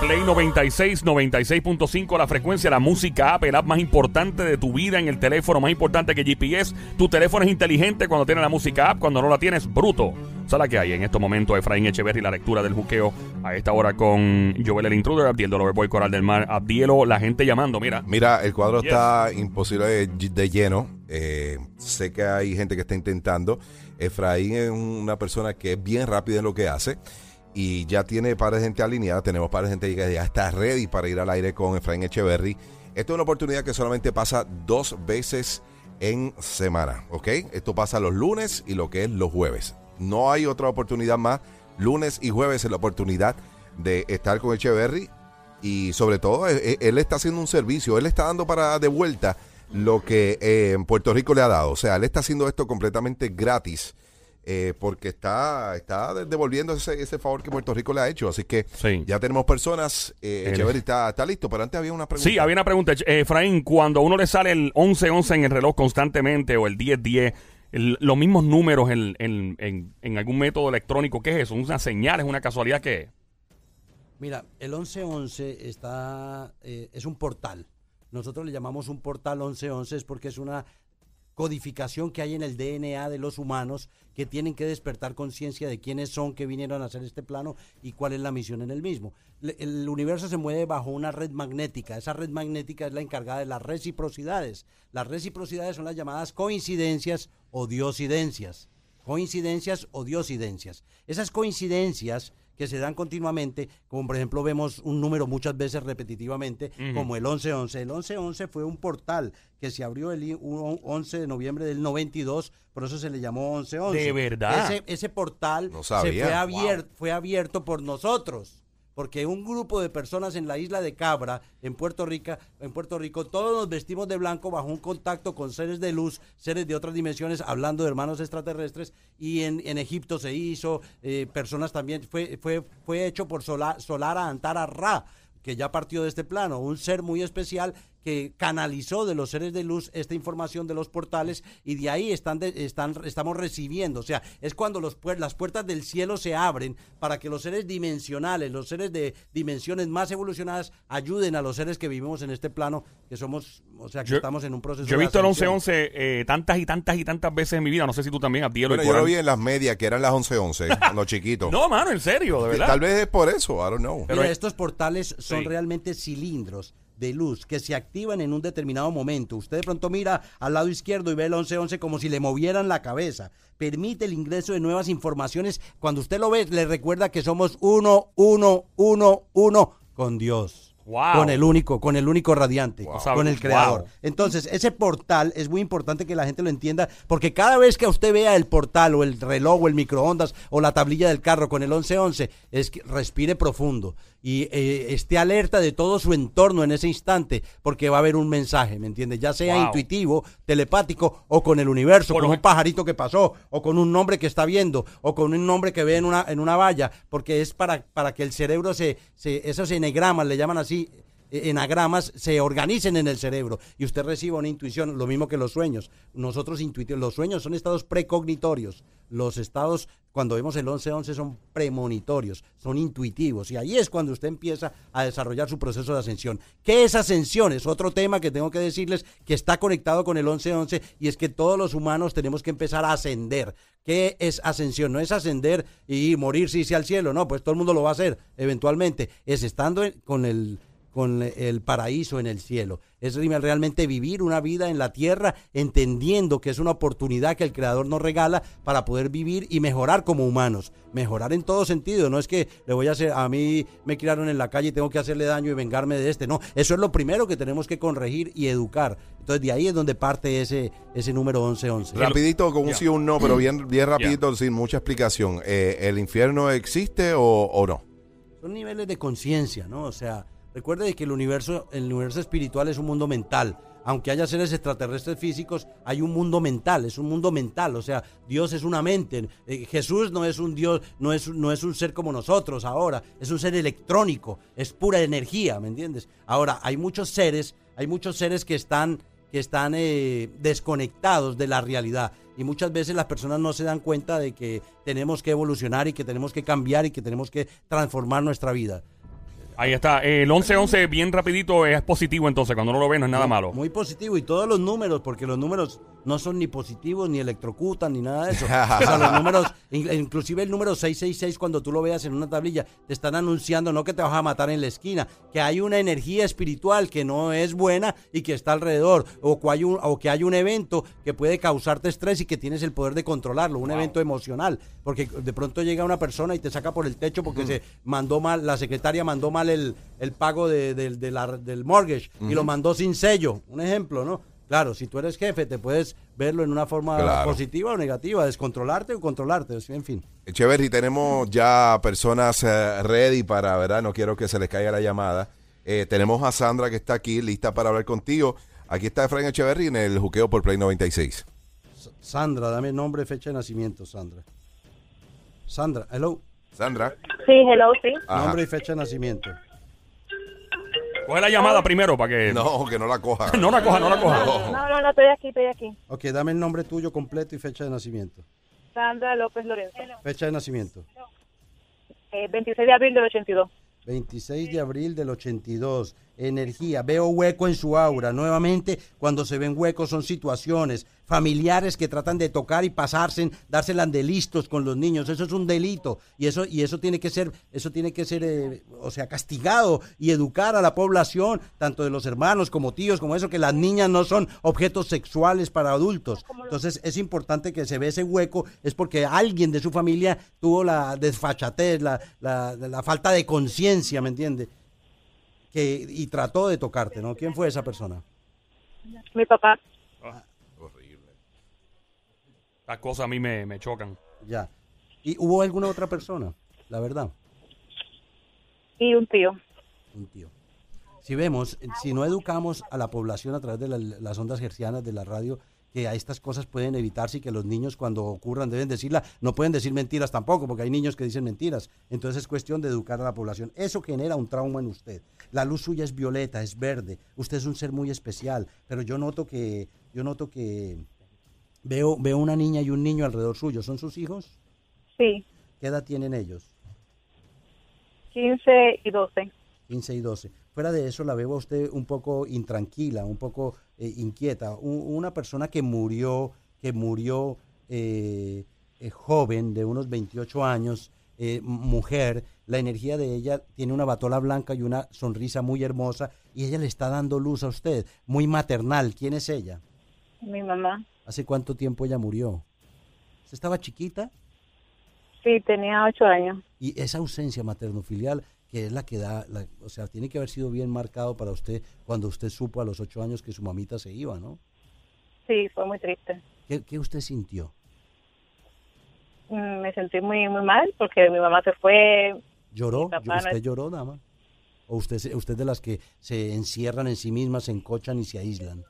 Play 96, 96.5 la frecuencia, la música app, el app más importante de tu vida en el teléfono, más importante que GPS. Tu teléfono es inteligente cuando tiene la música app, cuando no la tienes, bruto. ¿Sabes que hay en estos momentos? Efraín Echeverry, la lectura del juqueo a esta hora con Joel el Intruder, Abdiel Loverboy Coral del Mar, Abdielo, la gente llamando, mira. Mira, el cuadro está imposible de, de lleno. Eh, sé que hay gente que está intentando. Efraín es una persona que es bien rápida en lo que hace y ya tiene par de gente alineada. Tenemos par de gente que ya está ready para ir al aire con Efraín Echeverry. Esto es una oportunidad que solamente pasa dos veces en semana. Esto pasa los lunes y lo que es los jueves. No hay otra oportunidad más. Lunes y jueves es la oportunidad de estar con Echeverry y sobre todo él, él está haciendo un servicio, él está dando para de vuelta lo que eh, Puerto Rico le ha dado. O sea, él está haciendo esto completamente gratis. Eh, porque está, está devolviendo ese, ese favor que Puerto Rico le ha hecho. Así que Sí. ya tenemos personas. Eh, El- Echeverry está, está listo, pero antes había una pregunta. Sí, había una pregunta. Eh, Efraín, cuando a uno le sale el 11-11 en el reloj constantemente o el 10-10, el- los mismos números en, en- en- en algún método electrónico, ¿qué es eso? ¿Una señal? ¿Es una casualidad? ¿Qué es? Mira, el 1111 está, eh, es un portal. Nosotros le llamamos un portal 1111 es porque es una codificación que hay en el DNA de los humanos que tienen que despertar conciencia de quiénes son, que vinieron a hacer este plano y cuál es la misión en el mismo. El universo se mueve bajo una red magnética. Esa red magnética es la encargada de las reciprocidades. Las reciprocidades son las llamadas coincidencias o diosidencias coincidencias o diosidencias. Esas coincidencias que se dan continuamente, como por ejemplo vemos un número muchas veces repetitivamente, como el 1111. El 1111 fue un portal que se abrió el i- un- 11 de noviembre del 92, por eso se le llamó 1111. ¿De verdad? Ese, ese portal No se fue, abier- fue abierto por nosotros. Porque un grupo de personas en la isla de Cabra, en Puerto Rico, en Puerto Rico, todos nos vestimos de blanco bajo un contacto con seres de luz, seres de otras dimensiones, hablando de hermanos extraterrestres, y en, en Egipto se hizo, eh, personas también, fue, fue, fue hecho por Sola- Solara Antara Ra, que ya partió de este plano, un ser muy especial que canalizó de los seres de luz esta información de los portales y de ahí están, de- están estamos recibiendo. O sea, es cuando los, las puertas del cielo se abren para que los seres dimensionales, los seres de dimensiones más evolucionadas, ayuden a los seres que vivimos en este plano, que somos, o sea, que Yo- estamos en un proceso Yo he de visto el ascensión. 11-11 eh, tantas y tantas y tantas veces en mi vida. No sé si tú también, Abdielo Bueno, y yo lo vi en las medias, que eran las 11:11, cuando chiquito. No, mano, en serio, de verdad. Tal vez es por eso, I don't know. Pero Mira, estos portales son Sí. realmente cilindros de luz que se activan en un determinado momento. Usted de pronto mira al lado izquierdo y ve el 1111 como si le movieran la cabeza. Permite el ingreso de nuevas informaciones. Cuando usted lo ve, le recuerda que somos uno, uno, uno, uno con Dios. Wow. Con el único, con el único radiante, Wow. con el creador. Wow. Entonces, ese portal es muy importante que la gente lo entienda, porque cada vez que usted vea el portal o el reloj o el microondas o la tablilla del carro con el 1111, es que respire profundo y eh, esté alerta de todo su entorno en ese instante, porque va a haber un mensaje, ¿me entiende? Ya sea Wow. intuitivo, telepático o con el universo, Por con un pajarito que pasó, o con un nombre que está viendo, o con un nombre que ve en una, en una valla, porque es para, para que el cerebro se, se, esos enegramas, le llaman así, enagramas se organicen en el cerebro y usted reciba una intuición, lo mismo que los sueños. Nosotros intuitivos, los sueños son estados precognitorios. Los estados, cuando vemos el 11-11, son premonitorios, son intuitivos. Y ahí es cuando usted empieza a desarrollar su proceso de ascensión. ¿Qué es ascensión? Es otro tema que tengo que decirles que está conectado con el 11-11 y es que todos los humanos tenemos que empezar a ascender. ¿Qué es ascensión? No es ascender y morirse y irse al cielo, no, pues todo el mundo lo va a hacer eventualmente. Es estando con el con el paraíso en el cielo. Es realmente vivir una vida en la tierra entendiendo que es una oportunidad que el Creador nos regala para poder vivir y mejorar como humanos. Mejorar en todo sentido. No es que le voy a hacer, a mí me criaron en la calle y tengo que hacerle daño y vengarme de este. No, eso es lo primero que tenemos que corregir y educar. Entonces de ahí es donde parte ese, ese número 1111. Rapidito, con un sí o un no, pero bien, bien rapidito, sin mucha explicación. Eh, ¿El infierno existe o, o no? son niveles de conciencia, ¿no? O sea, recuerde que el universo, el universo espiritual es un mundo mental. Aunque haya seres extraterrestres físicos, hay un mundo mental, es un mundo mental, o sea, Dios es una mente. Eh, Jesús no es un Dios, no es, no es un ser como nosotros ahora, es un ser electrónico, es pura energía, ¿me entiendes? Ahora, hay muchos seres, hay muchos seres que están, que están eh, desconectados de la realidad. Y muchas veces las personas no se dan cuenta de que tenemos que evolucionar y que tenemos que cambiar y que tenemos que transformar nuestra vida Ahí está. El 1111, bien rapidito, es positivo entonces. Cuando no lo ves, no es nada malo. Muy positivo. Y todos los números, porque los números no son ni positivos, ni electrocutan, ni nada de eso. o sea, los números, in- inclusive el número 666, cuando tú lo veas en una tablilla, te están anunciando no que te vas a matar en la esquina, que hay una energía espiritual que no es buena y que está alrededor. O que hay un, o que hay un evento que puede causarte estrés y que tienes el poder de controlarlo, un evento emocional. Porque de pronto llega una persona y te saca por el techo porque se mandó mal, la secretaria mandó mal el, el pago de, de- de la- del mortgage y lo mandó sin sello. Un ejemplo, ¿no? Claro, si tú eres jefe, te puedes verlo en una forma Claro. positiva o negativa, descontrolarte o controlarte, en fin. Echeverry, tenemos ya personas eh, ready para, ¿verdad? No quiero que se les caiga la llamada. Eh, tenemos a Sandra que está aquí, lista para hablar contigo. Aquí está Efraín Echeverry en el juqueo por Play 96. S- Sandra, dame nombre, fecha de nacimiento, Sandra. Sandra, hello. Sandra. Sí, hello, sí. Ajá. Nombre y fecha de nacimiento. Coge la llamada primero para que. No, que no la coja. no la coja, no la coja. No. No, no, no, estoy aquí, estoy aquí. Ok, dame el nombre tuyo completo y fecha de nacimiento. Sandra López Lorenzo. Fecha de nacimiento. Eh, 26 de abril del 82. 26 de abril del 82. Energía. Veo hueco en su aura. Nuevamente, cuando se ven huecos son situaciones familiares que tratan de tocar y pasarse, dárselas de listos con los niños. Eso es un delito y eso y eso tiene que ser, eso tiene que ser, eh, o sea, castigado y educar a la población, tanto de los hermanos como tíos, como eso, que las niñas no son objetos sexuales para adultos. Entonces es importante que se ve ese hueco, es porque alguien de su familia tuvo la desfachatez, la, la, la falta de conciencia, ¿me entiende? Que, y trató de tocarte, ¿no? ¿Quién fue esa persona? Mi papá. Las cosas a mí me, me chocan. Ya. ¿Y hubo alguna otra persona? La verdad, Y un tío. un tío. Si vemos, si no educamos a la población a través de la- las ondas hercianas de la radio, que a estas cosas pueden evitarse y que los niños cuando ocurran deben decirla, no pueden decir mentiras tampoco, porque hay niños que dicen mentiras. Entonces es cuestión de educar a la población. Eso genera un trauma en usted. La luz suya es violeta, es verde. Usted es un ser muy especial, pero yo noto que, yo noto que veo, veo una niña y un niño alrededor suyo. ¿Son sus hijos? Sí, ¿Qué edad tienen ellos? 15 y 12. 15 y 12. Fuera de eso, la veo a usted un poco intranquila, un poco eh, inquieta. Una persona que murió, que murió eh, eh, joven, de unos 28 años, mujer, la energía de ella tiene una batola blanca y una sonrisa muy hermosa y ella le está dando luz a usted, muy maternal. ¿Quién es ella? Mi mamá. ¿Hace cuánto tiempo ella murió? ¿Usted estaba chiquita? Sí, tenía 8 años. Y esa ausencia materno-filial, que es la que da, la- o sea, tiene que haber sido bien marcado para usted cuando usted supo a los ocho años que su mamita se iba, ¿no? Sí, fue muy triste. ¿Qué, qué usted sintió? Mm, Me sentí muy, muy mal porque mi mamá se fue. ¿Lloró? No ¿Usted lloró, dama? ¿O usted, usted de las que se encierran en sí mismas, se encochan y se aíslan?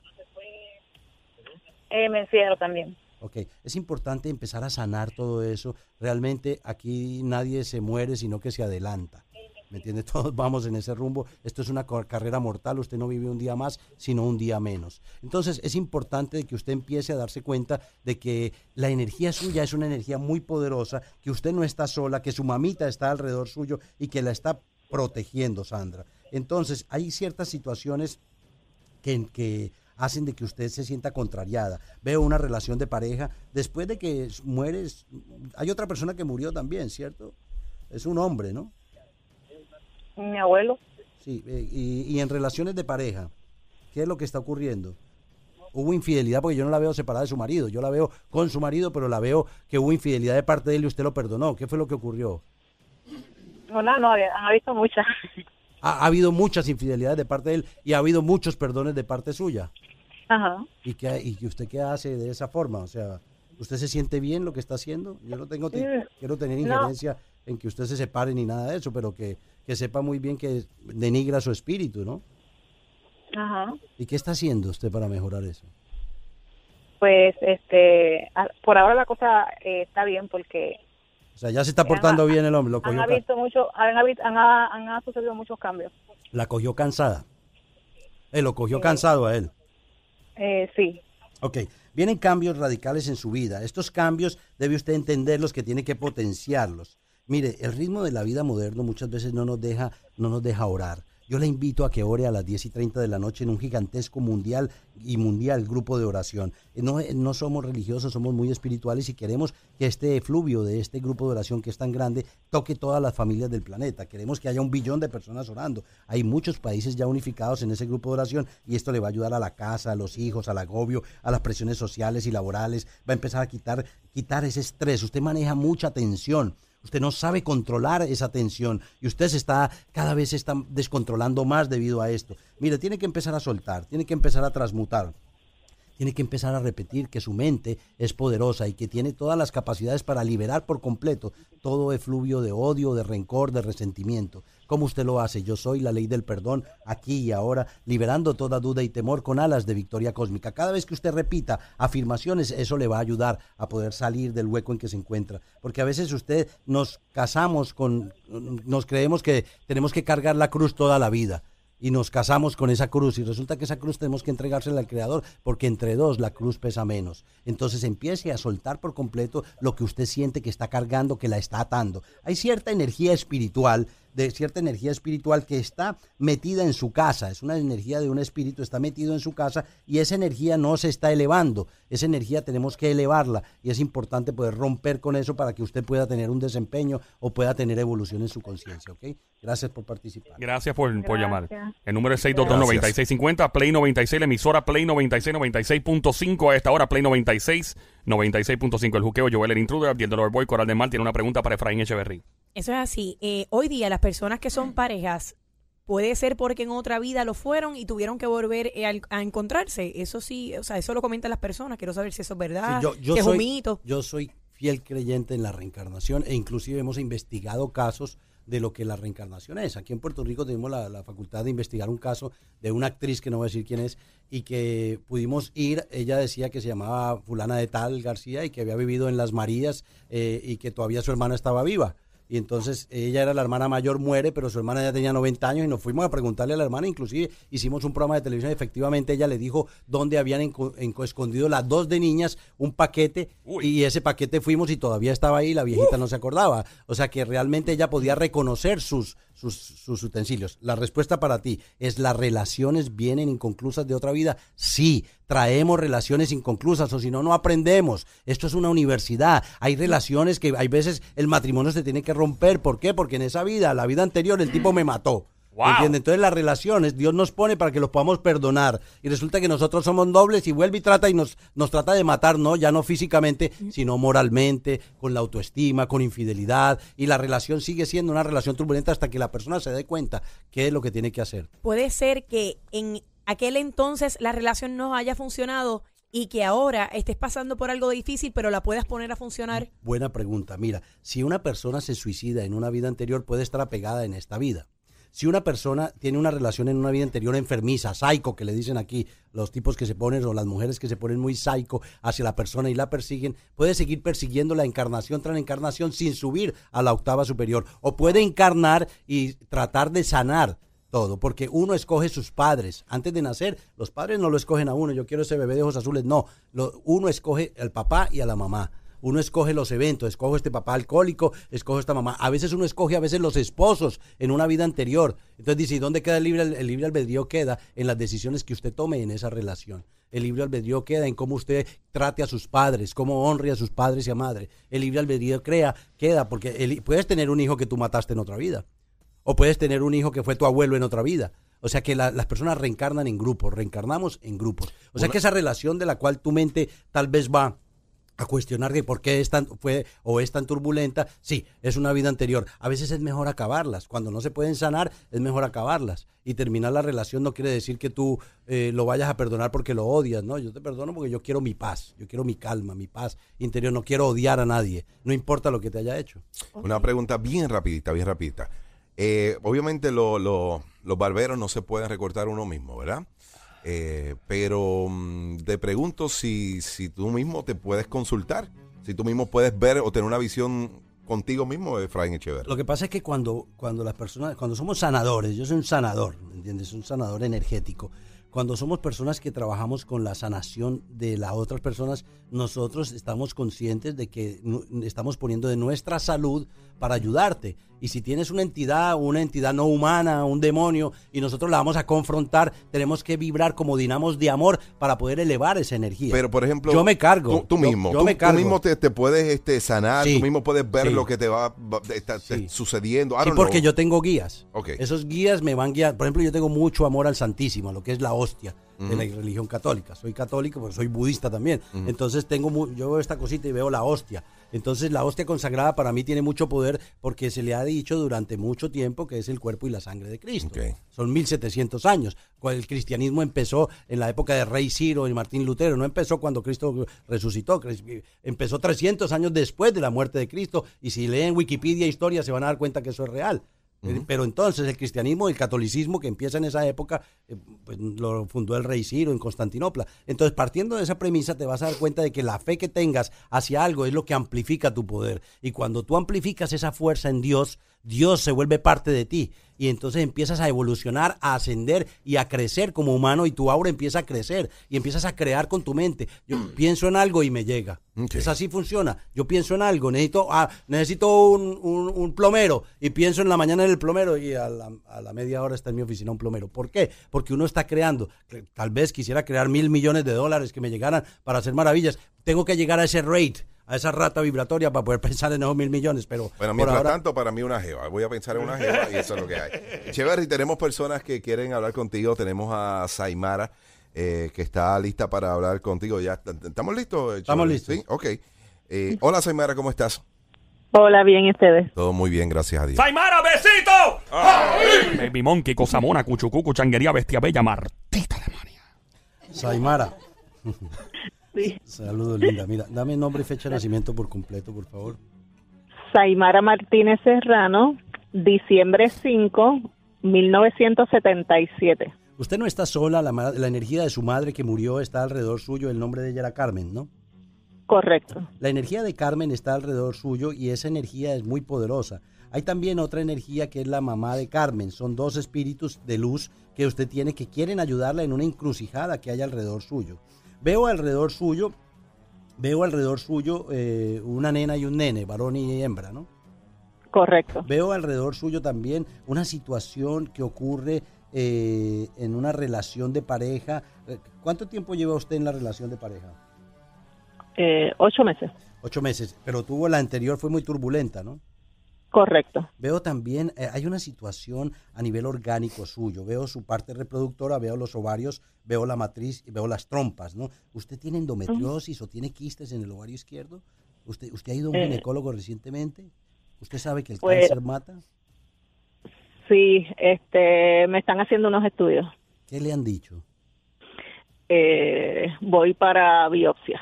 Eh, me encierro también. Ok, es importante empezar a sanar todo eso. Realmente aquí nadie se muere, sino que se adelanta. ¿Me entiende? Todos vamos en ese rumbo. Esto es una carrera mortal. Usted no vive un día más, sino un día menos. Entonces es importante que usted empiece a darse cuenta de que la energía suya es una energía muy poderosa, que usted no está sola, que su mamita está alrededor suyo y que la está protegiendo, Sandra. Entonces hay ciertas situaciones que, que hacen de que usted se sienta contrariada. Veo una relación de pareja. Después de que mueres, hay otra persona que murió también, ¿cierto? Es un hombre, ¿no? Mi abuelo. Sí, eh, y, y en relaciones de pareja, ¿qué es lo que está ocurriendo? Hubo infidelidad porque yo no la veo separada de su marido, yo la veo con su marido, pero la veo que hubo infidelidad de parte de él y usted lo perdonó. ¿Qué fue lo que ocurrió? No, no, no, han visto muchas. Ha, ha habido muchas infidelidades de parte de él y ha habido muchos perdones de parte suya. Ajá. ¿Y, qué, ¿Y usted qué hace de esa forma? O sea, ¿usted se siente bien lo que está haciendo? Yo no tengo, Mm, quiero tener no. En que usted se separe ni nada de eso, pero que, que sepa muy bien que denigra su espíritu, ¿no? Ajá. ¿Y qué está haciendo usted para mejorar eso? Pues, este, por ahora la cosa eh, está bien porque O sea, ya se está portando bien el hombre, lo han cogió, ca- habido mucho, han, han, han, han sucedido muchos cambios. la cogió cansada. Eh, lo cogió cansado a él. Eh, sí. Ok, vienen cambios radicales en su vida. Estos cambios debe usted entenderlos que tiene que potenciarlos. Mire, el ritmo de la vida moderno muchas veces no nos deja, no nos deja orar. Yo le invito a que ore a las 10 y 30 de la noche en un gigantesco mundial y mundial grupo de oración. Eh, No, eh, no somos religiosos, somos muy espirituales y queremos que este efluvio de este grupo de oración que es tan grande toque todas las familias del planeta. Queremos que haya un billón de personas orando. Hay muchos países ya unificados en ese grupo de oración y esto le va a ayudar a la casa, a los hijos, al agobio, a las presiones sociales y laborales. Va a empezar a quitar, quitar ese estrés. Usted maneja mucha tensión. Usted no sabe controlar esa tensión y usted se está cada vez se está descontrolando más debido a esto. Mire, tiene que empezar a soltar, tiene que empezar a transmutar. Tiene que empezar a repetir que su mente es poderosa y que tiene todas las capacidades para liberar por completo todo efluvio de odio, de rencor, de resentimiento. ¿Cómo usted lo hace? Yo soy la ley del perdón aquí y ahora, liberando toda duda y temor con alas de victoria cósmica. Cada vez que usted repita afirmaciones, eso le va a ayudar a poder salir del hueco en que se encuentra. Porque a veces usted nos casamos con, nos creemos que tenemos que cargar la cruz toda la vida y nos casamos con esa cruz y resulta que esa cruz tenemos que entregársela al creador porque entre dos la cruz pesa menos. Entonces empiece a soltar por completo lo que usted siente que está cargando, que la está atando. Hay cierta energía espiritual, de cierta energía espiritual que está metida en su casa, es una energía de un espíritu, está metido en su casa y esa energía no se está elevando. Esa energía tenemos que elevarla y es importante poder romper con eso para que usted pueda tener un desempeño o pueda tener evolución en su conciencia, ¿ok? Gracias por participar. Gracias por, por Gracias. llamar. El número es 622-9650, Play 96, la emisora Play 96, 96.5 a esta hora, Play 96, 96.5. El juqueo, Joel, el intruder, Abdiel Dolor Boy, Coral de Mar, tiene una pregunta para Efraín Echeverry. Eso es así. Eh, hoy día las personas que son parejas puede ser porque en otra vida lo fueron y tuvieron que volver eh, a, encontrarse. Eso sí, o sea, eso lo comentan las personas. Quiero saber si eso es verdad, Sí, yo, yo si es un soy, mito. yo soy fiel creyente en la reencarnación e inclusive hemos investigado casos de lo que la reencarnación es. Aquí en Puerto Rico la, la facultad de investigar un caso de una actriz que no voy a decir quién es y que pudimos ir, ella decía que se llamaba fulana de tal García y que había vivido en Las Marías eh, y que todavía su hermana estaba viva. Y entonces ella era la hermana mayor, muere, pero su hermana ya tenía 90 años y nos fuimos a preguntarle a la hermana, inclusive hicimos un programa de televisión, efectivamente ella le dijo dónde habían escondido las dos de niñas un paquete Uy. y ese paquete fuimos y todavía estaba ahí, la viejita no se acordaba. O sea que realmente ella podía reconocer sus, sus, sus utensilios. La respuesta para ti es, ¿las relaciones vienen inconclusas de otra vida? Sí, traemos relaciones inconclusas o si no, no aprendemos. Esto es una universidad. Hay relaciones que hay veces el matrimonio se tiene que romper. ¿Por qué? Porque en esa vida, la vida anterior, el tipo me mató. Wow. ¿Entiende? Entonces las relaciones Dios nos pone para que los podamos perdonar. Y resulta que nosotros somos nobles y vuelve y trata y nos, nos trata de matar, ¿no? Ya no físicamente, sino moralmente, con la autoestima, con infidelidad. Y la relación sigue siendo una relación turbulenta hasta que la persona se dé cuenta qué es lo que tiene que hacer. Puede ser que en aquel entonces la relación no haya funcionado y que ahora estés pasando por algo difícil, pero la puedas poner a funcionar. Buena pregunta. Mira, si una persona se suicida en una vida anterior, puede estar apegada en esta vida. Si una persona tiene una relación en una vida anterior enfermiza, psycho, que le dicen aquí los tipos que se ponen o las mujeres que se ponen muy psycho hacia la persona y la persiguen, puede seguir persiguiendo la encarnación tras encarnación sin subir a la octava superior. O puede encarnar y tratar de sanar todo, porque uno escoge sus padres. Antes de nacer, los padres no lo escogen a uno, yo quiero ese bebé de ojos azules, no, lo- uno escoge al papá y a la mamá. Uno escoge los eventos, escoge este papá alcohólico, escoge esta mamá. A veces uno escoge a veces los esposos en una vida anterior. Entonces dice, ¿y dónde queda el libre, el libre albedrío? Queda en las decisiones que usted tome en esa relación. El libre albedrío queda en cómo usted trate a sus padres, cómo honre a sus padres y a madre. El libre albedrío crea, queda, porque el- puedes tener un hijo que tú mataste en otra vida. O puedes tener un hijo que fue tu abuelo en otra vida. O sea que la- las personas reencarnan en grupos, reencarnamos en grupos. O sea que esa relación de la cual tu mente tal vez va a cuestionar de por qué es tan, fue o es tan turbulenta, sí, es una vida anterior. A veces es mejor acabarlas. Cuando no se pueden sanar, es mejor acabarlas. Y terminar la relación no quiere decir que tú eh, lo vayas a perdonar porque lo odias, ¿no? Yo te perdono porque yo quiero mi paz, yo quiero mi calma, mi paz interior. No quiero odiar a nadie, no importa lo que te haya hecho. Una pregunta bien rapidita, bien rapidita. Eh, obviamente lo- lo- los barberos no se pueden recortar uno mismo, ¿verdad? Eh, pero mm, te pregunto si, si tú mismo te puedes consultar, si tú mismo puedes ver o tener una visión contigo mismo, Efraín Echeverri. Lo que pasa es que cuando, cuando las personas, cuando somos sanadores, yo soy un sanador, ¿me entiendes? Un sanador energético. cuando somos personas que trabajamos con la sanación de las otras personas, nosotros estamos conscientes de que estamos poniendo de nuestra salud para ayudarte. Y si tienes una entidad, una entidad no humana, un demonio, y nosotros la vamos a confrontar, tenemos que vibrar como dinamos de amor para poder elevar esa energía. Pero, por ejemplo, yo me cargo. Tú, tú Yo- mismo. Yo, tú, me tú cargo. mismo te, te puedes este, sanar, Sí. tú mismo puedes ver Sí. lo que te va, está- Sí. sucediendo. I Sí, porque know. yo tengo guías. Ok. Esos guías me van guiando. Por ejemplo, yo tengo mucho amor al Santísimo, lo que es la hostia de la religión católica. Soy católico, pero soy budista también. Entonces tengo yo veo esta cosita y veo la hostia. Entonces la hostia consagrada para mí tiene mucho poder porque se le ha dicho durante mucho tiempo que es el cuerpo y la sangre de Cristo. Ok. Son 1700 años. El cristianismo empezó en la época de Rey Ciro y Martín Lutero. No empezó cuando Cristo resucitó. Empezó 300 años después de la muerte de Cristo. Y si leen Wikipedia historia se van a dar cuenta que eso es real. Eh, Pero entonces el cristianismo, el catolicismo que empieza en esa época, eh, pues lo fundó el rey Ciro en Constantinopla. Entonces, partiendo de esa premisa, te vas a dar cuenta de que la fe que tengas hacia algo es lo que amplifica tu poder. Y cuando tú amplificas esa fuerza en Dios, Dios se vuelve parte de ti. Y entonces empiezas a evolucionar, a ascender y a crecer como humano y tu aura empieza a crecer y empiezas a crear con tu mente. Yo pienso en algo y me llega. Ok. Es así funciona. Yo pienso en algo, necesito, ah, necesito un, un- un plomero y pienso en la mañana en el plomero y a la, a la media hora está en mi oficina un plomero. ¿Por qué? Porque uno está creando. Tal vez quisiera crear mil millones de dólares que me llegaran para hacer maravillas. Tengo que llegar a ese rate, a esa rata vibratoria para poder pensar en esos mil millones. Pero Bueno, mientras ahora- tanto, para mí una jeva. Voy a pensar en una jeva y eso es lo que hay. Chévere, y tenemos personas que quieren hablar contigo. Tenemos a Saimara, eh, que está lista para hablar contigo. ¿Ya estamos listos? eh, Estamos listos. Sí, ok. Eh, hola, Saimara, ¿cómo estás? Hola, bien, ¿y ustedes? Todo muy bien, gracias a Dios. ¡Saimara, besito! Baby Monkey, cosa mona, cuchucucu, changuería, bestia bella, martita de manía. Saimara. Sí. Saludos, linda. Mira, dame nombre y fecha de nacimiento por completo, por favor. Saimara Martínez Serrano, diciembre 5, 1977. Usted no está sola, la, la energía de su madre que murió está alrededor suyo, el nombre de ella era Carmen, ¿no? Correcto. La energía de Carmen está alrededor suyo y esa energía es muy poderosa. Hay también otra energía que es la mamá de Carmen. Son dos espíritus de luz que usted tiene que quieren ayudarla en una encrucijada que hay alrededor suyo. Veo alrededor suyo, veo alrededor suyo eh, una nena y un nene, varón y hembra, ¿no? Correcto. Veo alrededor suyo también una situación que ocurre eh, en una relación de pareja. Eh, ¿Cuánto tiempo lleva usted en la relación de pareja? Eh, ocho meses. Ocho meses, pero tuvo la anterior, fue muy turbulenta, ¿no? Correcto. Veo también, eh, hay una situación a nivel orgánico suyo. Veo su parte reproductora, veo los ovarios, veo la matriz y veo las trompas, ¿no? ¿Usted tiene endometriosis o tiene quistes en el ovario izquierdo? ¿Usted, usted ha ido a un Eh, ginecólogo recientemente? ¿Usted sabe que el pues- cáncer mata? Sí, este, me están haciendo unos estudios. ¿Qué le han dicho? Eh, voy para biopsia.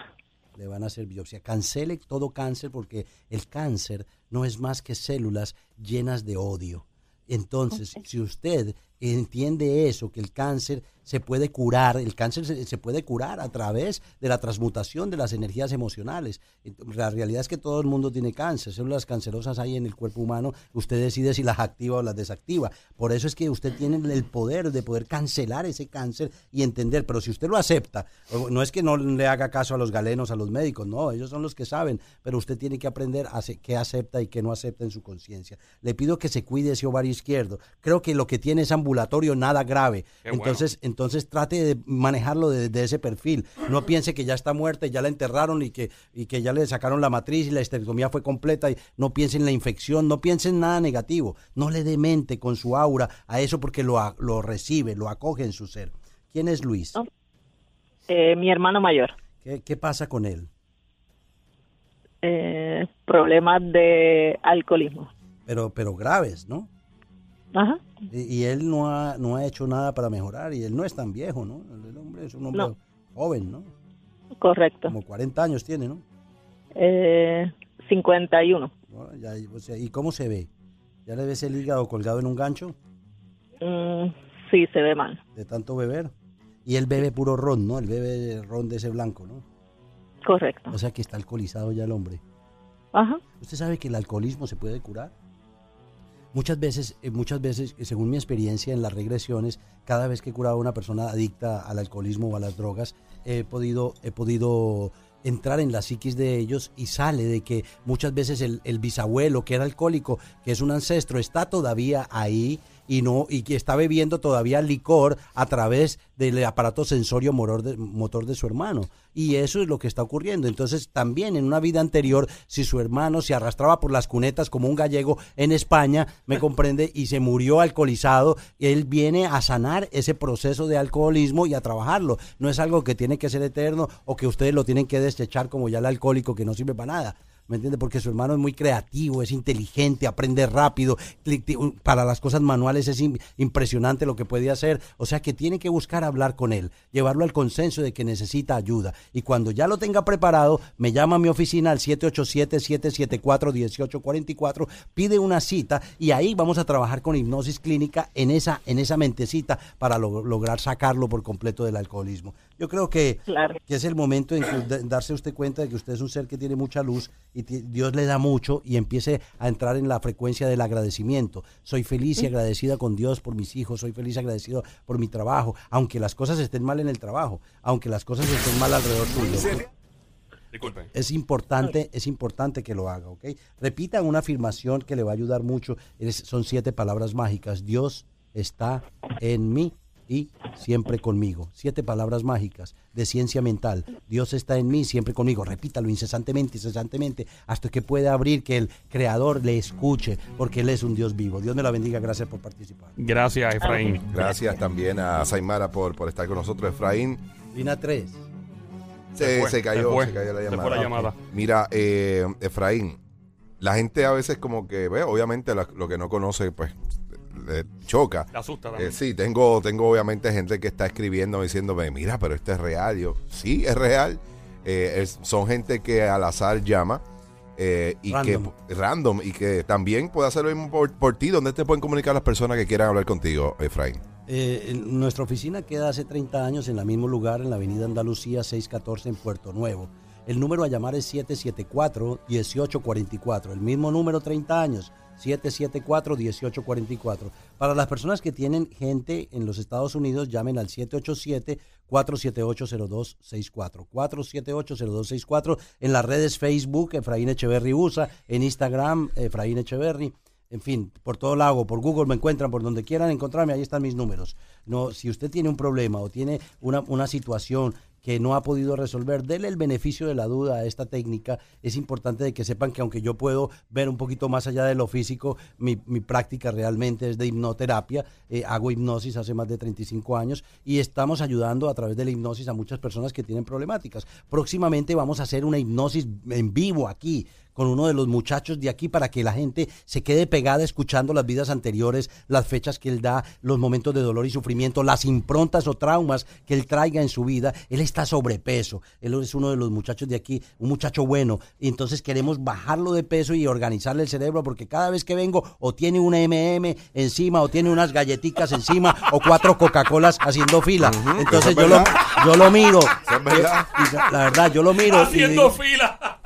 le van a hacer biopsia. Cancele todo cáncer porque el cáncer no es más que células llenas de odio. Entonces, si usted entiende eso, que el cáncer se puede curar, el cáncer se, puede curar a través de la transmutación de las energías emocionales. La realidad es que todo el mundo tiene cáncer, células cancerosas hay en el cuerpo humano, usted decide si las activa o las desactiva. Por eso es que usted tiene el poder de poder cancelar ese cáncer y entender, pero si usted lo acepta, no es que no le haga caso a los galenos, a los médicos, no, ellos son los que saben, pero usted tiene que aprender a qué acepta y qué no acepta en su conciencia. Le pido que se cuide ese ovario izquierdo. Creo que lo que tiene es ambulatorio, nada grave. Qué bueno. Entonces, entonces trate de manejarlo desde ese perfil. No piense que ya está muerta y ya la enterraron y que, y que ya le sacaron la matriz y la esterectomía fue completa. Y no piense en la infección, no piense en nada negativo. No le dé mente con su aura a eso porque lo, lo recibe, lo acoge en su ser. ¿Quién es Luis? Oh. Eh, mi hermano mayor. ¿Qué, qué pasa con él? Eh, problemas de alcoholismo. Pero, pero graves, ¿no? Ajá. Y, y él no ha, no ha hecho nada para mejorar y él no es tan viejo, ¿no? El hombre es un hombre No. joven, ¿no? Correcto. Como 40 años tiene, ¿no? Eh, 51. ¿No? Ya, o sea, ¿Y cómo se ve? ¿Ya le ves el hígado colgado en un gancho Mm, sí, se ve mal. de tanto beber? Y él bebe puro ron, ¿no? Él bebe ron de ese blanco, ¿no? Correcto. O sea que está alcoholizado ya el hombre. Ajá. ¿Usted sabe que el alcoholismo se puede curar? Muchas veces, eh, muchas veces, eh, según mi experiencia en las regresiones, cada vez que he curado a una persona adicta al alcoholismo o a las drogas, he podido, he podido entrar en la psiquis de ellos y sale de que muchas veces el, el bisabuelo que era alcohólico, que es un ancestro, está todavía ahí y no y que está bebiendo todavía licor a través del aparato sensorio motor de, motor de su hermano. Y eso es lo que está ocurriendo. Entonces también en una vida anterior si su hermano se arrastraba por las cunetas como un gallego en España me comprende y se murió alcoholizado él viene a sanar ese proceso de alcoholismo y a trabajarlo. No es algo que tiene que ser eterno o que ustedes lo tienen que desechar como ya el alcohólico que no sirve para nada ¿me entiende? Porque su hermano es muy creativo, es inteligente, aprende rápido, para las cosas manuales es im- impresionante lo que puede hacer, o sea que tiene que buscar hablar con él, llevarlo al consenso de que necesita ayuda y cuando ya lo tenga preparado, me llama a mi oficina al 787-774-1844, pide una cita y ahí vamos a trabajar con hipnosis clínica en esa, en esa mentecita para lo- lograr sacarlo por completo del alcoholismo. Yo creo que Claro. que es el momento en que de- darse usted cuenta de que usted es un ser que tiene mucha luz y Dios le da mucho y empiece a entrar en la frecuencia del agradecimiento. Soy feliz y agradecida con Dios por mis hijos, soy feliz y agradecido por mi trabajo, aunque las cosas estén mal en el trabajo, aunque las cosas estén mal alrededor suyo. Disculpen. Es importante, es importante que lo haga, ¿ok? Repita una afirmación que le va a ayudar mucho. Es- son siete palabras mágicas. Dios está en mí y siempre conmigo. Siete palabras mágicas de ciencia mental. Dios está en mí, siempre conmigo. Repítalo incesantemente, incesantemente, hasta que pueda abrir, que el Creador le escuche, porque Él es un Dios vivo. Dios me la bendiga. Gracias por participar. Gracias, Efraín. Gracias también a Saimara por, por estar con nosotros. Efraín, Lina 3. se, se cayó, fue, se cayó la se llamada. la. Mira, eh, Efraín, la gente a veces como que, ve, obviamente la- lo que no conoce, pues, le choca. Te asusta Eh, también. sí, tengo, tengo obviamente gente que está escribiendo diciéndome, mira, pero esto es real. Yo, sí, es real. Eh, es- son gente que al azar llama eh, y Random. que random y que también puede hacer lo mismo por, por ti. ¿Dónde te pueden comunicar las personas que quieran hablar contigo, Efraín? Eh, en- nuestra oficina queda hace 30 años en el mismo lugar, en la avenida Andalucía 614 en Puerto Nuevo. El número a llamar es 774-1844. El mismo número 30 años, 774-1844. Para las personas que tienen gente en los Estados Unidos, llamen al 787-478-0264. 478-0264. En las redes Facebook, Efraín Echeverry USA. En Instagram, Efraín Echeverry. En fin, por todo lado, por Google me encuentran, por donde quieran encontrarme, ahí están mis números. No, si usted tiene un problema o tiene una, una situación que no ha podido resolver, dele el beneficio de la duda a esta técnica. Es importante de que sepan que aunque yo puedo ver un poquito más allá de lo físico, mi, práctica realmente es de hipnoterapia. Eh, hago hipnosis hace más de 35 años y estamos ayudando a través de la hipnosis a muchas personas que tienen problemáticas. Próximamente vamos a hacer una hipnosis en vivo aquí con uno de los muchachos de aquí para que la gente se quede pegada escuchando las vidas anteriores, las fechas que él da, los momentos de dolor y sufrimiento, las improntas o traumas que él traiga en su vida. Él está sobrepeso, él es uno de los muchachos de aquí, un muchacho bueno, y entonces queremos bajarlo de peso y organizarle el cerebro porque cada vez que vengo o tiene una MM encima o tiene unas galletitas encima o cuatro Coca-Colas haciendo fila. Entonces yo lo, yo lo miro. es verdad. Y la verdad, yo lo miro. y Haciendo digo- fila.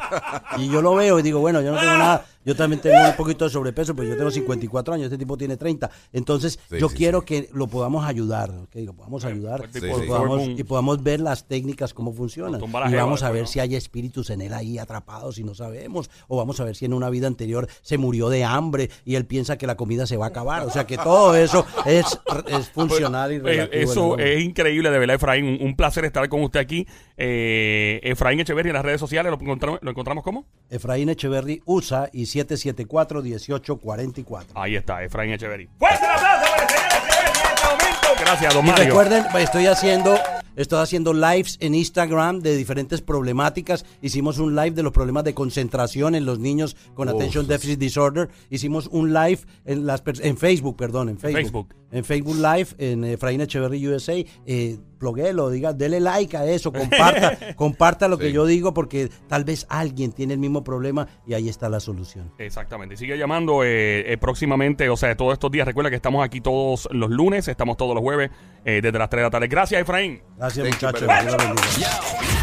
Y yo lo veo y digo, bueno, yo no tengo nada, yo también tengo un poquito de sobrepeso, pero yo tengo 54 años, este tipo tiene 30. Entonces, Sí, yo sí, quiero sí. que lo podamos ayudar, ¿ok? Lo podamos ayudar podamos, y podamos ver las técnicas, cómo funcionan. Y vamos a ver ¿no? si hay espíritus en él ahí atrapados y no sabemos. O vamos a ver si en una vida anterior se murió de hambre y él piensa que la comida se va a acabar. O sea, que todo eso es, es funcional y Eh, relativo. Eso ¿no? es increíble, de verdad, Efraín. Un, un placer estar con usted aquí. Eh, Efraín Echeverri en las redes sociales, ¿lo encontramos, ¿lo encontramos cómo? Efraín Echeverry USA y 774-1844. Ahí está, Efraín Echeverri. ¡Fuerte el aplauso para el señor Echeverri en este momento! Gracias, don Y Mario. recuerden, estoy haciendo, estoy haciendo lives en Instagram de diferentes problemáticas. Hicimos un live de los problemas de concentración en los niños con Uf. Attention Deficit Disorder. Hicimos un live en las en Facebook, perdón, en Facebook. Facebook. En Facebook Live, en Efraín Echeverry USA. Eh, bloguelo, diga, dele like a eso, comparta, comparta lo que yo digo porque tal vez alguien tiene el mismo problema y ahí está la solución. Exactamente. Y sigue llamando eh, eh, próximamente, o sea, todos estos días. Recuerda que estamos aquí todos los lunes, estamos todos los jueves eh, desde las 3 de la tarde. Gracias, Efraín. Gracias Thank you muchachos.